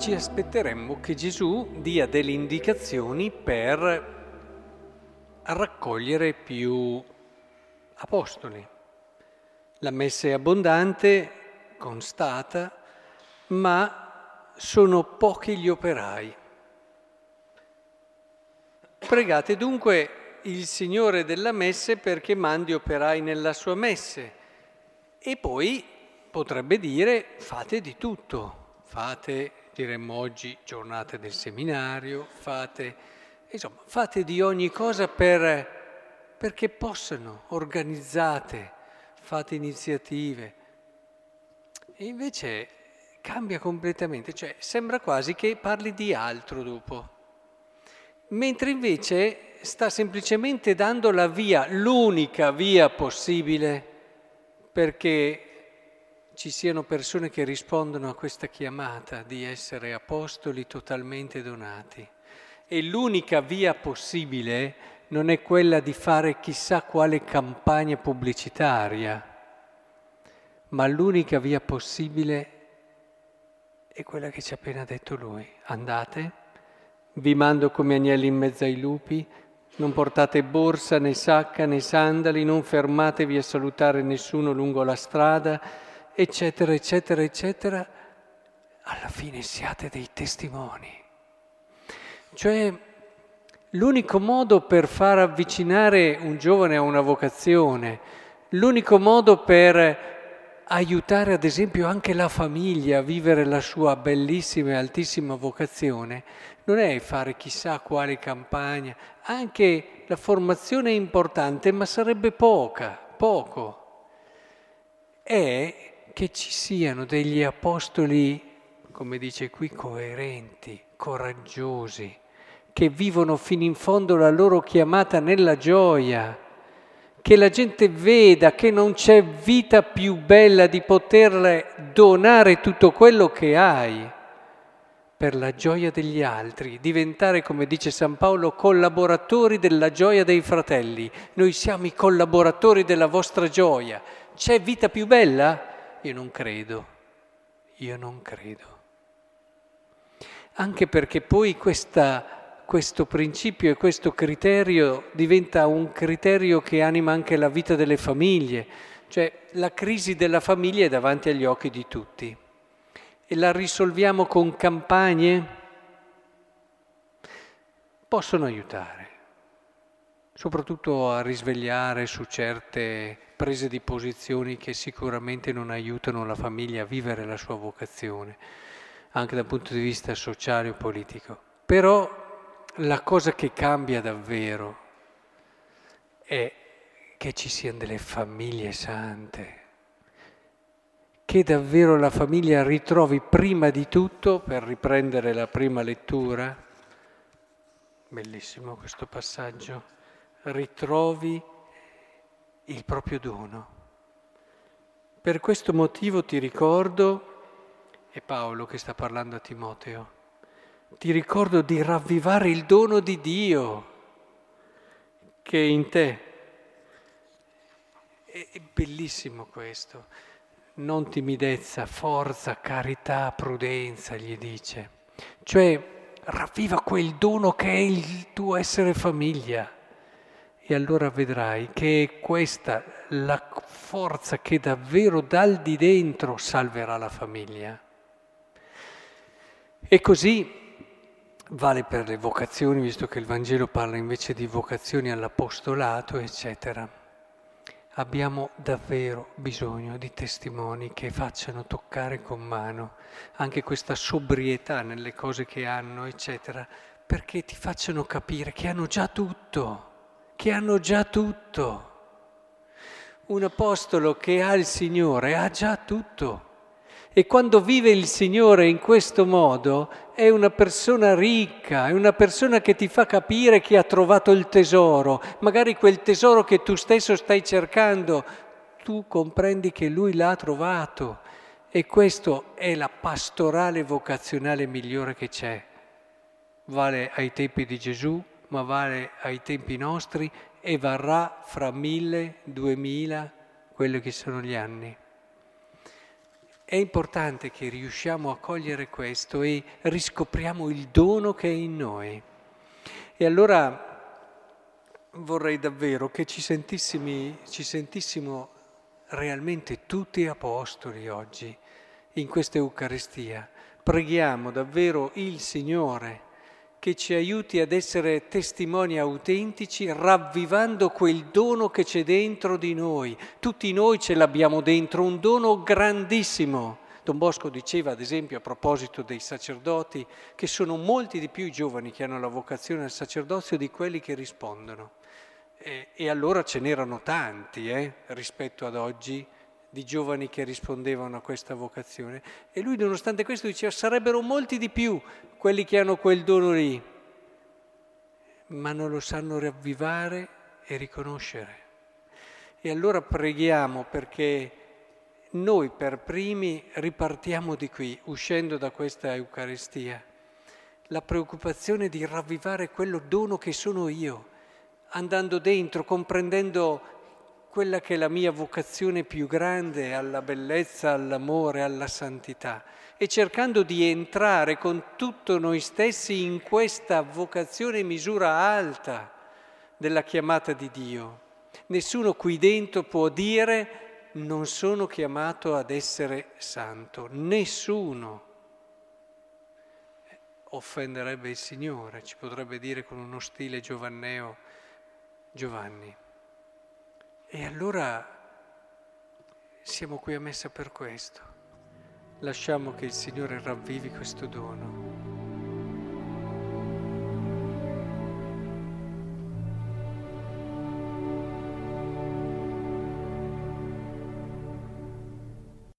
ci aspetteremmo che Gesù dia delle indicazioni per raccogliere più apostoli. La messa è abbondante, constata, ma sono pochi gli operai. Pregate dunque il Signore della messe perché mandi operai nella sua messe e poi potrebbe dire fate di tutto, fate, diremmo oggi, giornate del seminario, fate, insomma, fate di ogni cosa per, perché possano, organizzate, fate iniziative. E invece cambia completamente, cioè sembra quasi che parli di altro dopo mentre invece sta semplicemente dando la via, l'unica via possibile perché ci siano persone che rispondono a questa chiamata di essere apostoli totalmente donati. E l'unica via possibile non è quella di fare chissà quale campagna pubblicitaria, ma l'unica via possibile è quella che ci ha appena detto lui. Andate vi mando come agnelli in mezzo ai lupi, non portate borsa né sacca né sandali, non fermatevi a salutare nessuno lungo la strada, eccetera, eccetera, eccetera. Alla fine siate dei testimoni. Cioè, l'unico modo per far avvicinare un giovane a una vocazione, l'unico modo per aiutare ad esempio anche la famiglia a vivere la sua bellissima e altissima vocazione, non è fare chissà quale campagna, anche la formazione è importante, ma sarebbe poca, poco. È che ci siano degli apostoli, come dice qui, coerenti, coraggiosi, che vivono fino in fondo la loro chiamata nella gioia, che la gente veda che non c'è vita più bella di poterle donare tutto quello che hai per la gioia degli altri, diventare, come dice San Paolo, collaboratori della gioia dei fratelli. Noi siamo i collaboratori della vostra gioia. C'è vita più bella? Io non credo, io non credo. Anche perché poi questa, questo principio e questo criterio diventa un criterio che anima anche la vita delle famiglie, cioè la crisi della famiglia è davanti agli occhi di tutti. E la risolviamo con campagne, possono aiutare, soprattutto a risvegliare su certe prese di posizioni che sicuramente non aiutano la famiglia a vivere la sua vocazione, anche dal punto di vista sociale o politico. Però la cosa che cambia davvero è che ci siano delle famiglie sante che davvero la famiglia ritrovi prima di tutto, per riprendere la prima lettura, bellissimo questo passaggio, ritrovi il proprio dono. Per questo motivo ti ricordo, è Paolo che sta parlando a Timoteo, ti ricordo di ravvivare il dono di Dio che è in te. È bellissimo questo non timidezza, forza, carità, prudenza, gli dice. Cioè, ravviva quel dono che è il tuo essere famiglia. E allora vedrai che è questa la forza che davvero dal di dentro salverà la famiglia. E così vale per le vocazioni, visto che il Vangelo parla invece di vocazioni all'apostolato, eccetera abbiamo davvero bisogno di testimoni che facciano toccare con mano anche questa sobrietà nelle cose che hanno, eccetera, perché ti facciano capire che hanno già tutto, che hanno già tutto. Un apostolo che ha il Signore ha già tutto. E quando vive il Signore in questo modo è una persona ricca, è una persona che ti fa capire che ha trovato il tesoro, magari quel tesoro che tu stesso stai cercando, tu comprendi che lui l'ha trovato. E questo è la pastorale vocazionale migliore che c'è. Vale ai tempi di Gesù, ma vale ai tempi nostri e varrà fra mille, duemila, quelli che sono gli anni. è importante che riusciamo a cogliere questo e riscopriamo il dono che è in noi. E allora vorrei davvero che ci, ci sentissimo realmente tutti apostoli oggi in questa Eucaristia. Preghiamo davvero il Signore che ci aiuti ad essere testimoni autentici, ravvivando quel dono che c'è dentro di noi. Tutti noi ce l'abbiamo dentro, un dono grandissimo. Don Bosco diceva, ad esempio, a proposito dei sacerdoti, che sono molti di più i giovani che hanno la vocazione al sacerdozio di quelli che rispondono. E, e allora ce n'erano tanti eh, rispetto ad oggi di giovani che rispondevano a questa vocazione. E lui, nonostante questo, diceva sarebbero molti di più quelli che hanno quel dono lì, ma non lo sanno ravvivare e riconoscere. E allora preghiamo perché noi per primi ripartiamo di qui, uscendo da questa Eucaristia, la preoccupazione di ravvivare quello dono che sono io, andando dentro, comprendendo quella che è la mia vocazione più grande alla bellezza, all'amore, alla santità e cercando di entrare con tutto noi stessi in questa vocazione misura alta della chiamata di Dio. Nessuno qui dentro può dire non sono chiamato ad essere santo, nessuno. Offenderebbe il Signore, ci potrebbe dire con uno stile giovanneo Giovanni. E allora siamo qui a messa per questo. Lasciamo che il Signore ravvivi questo dono.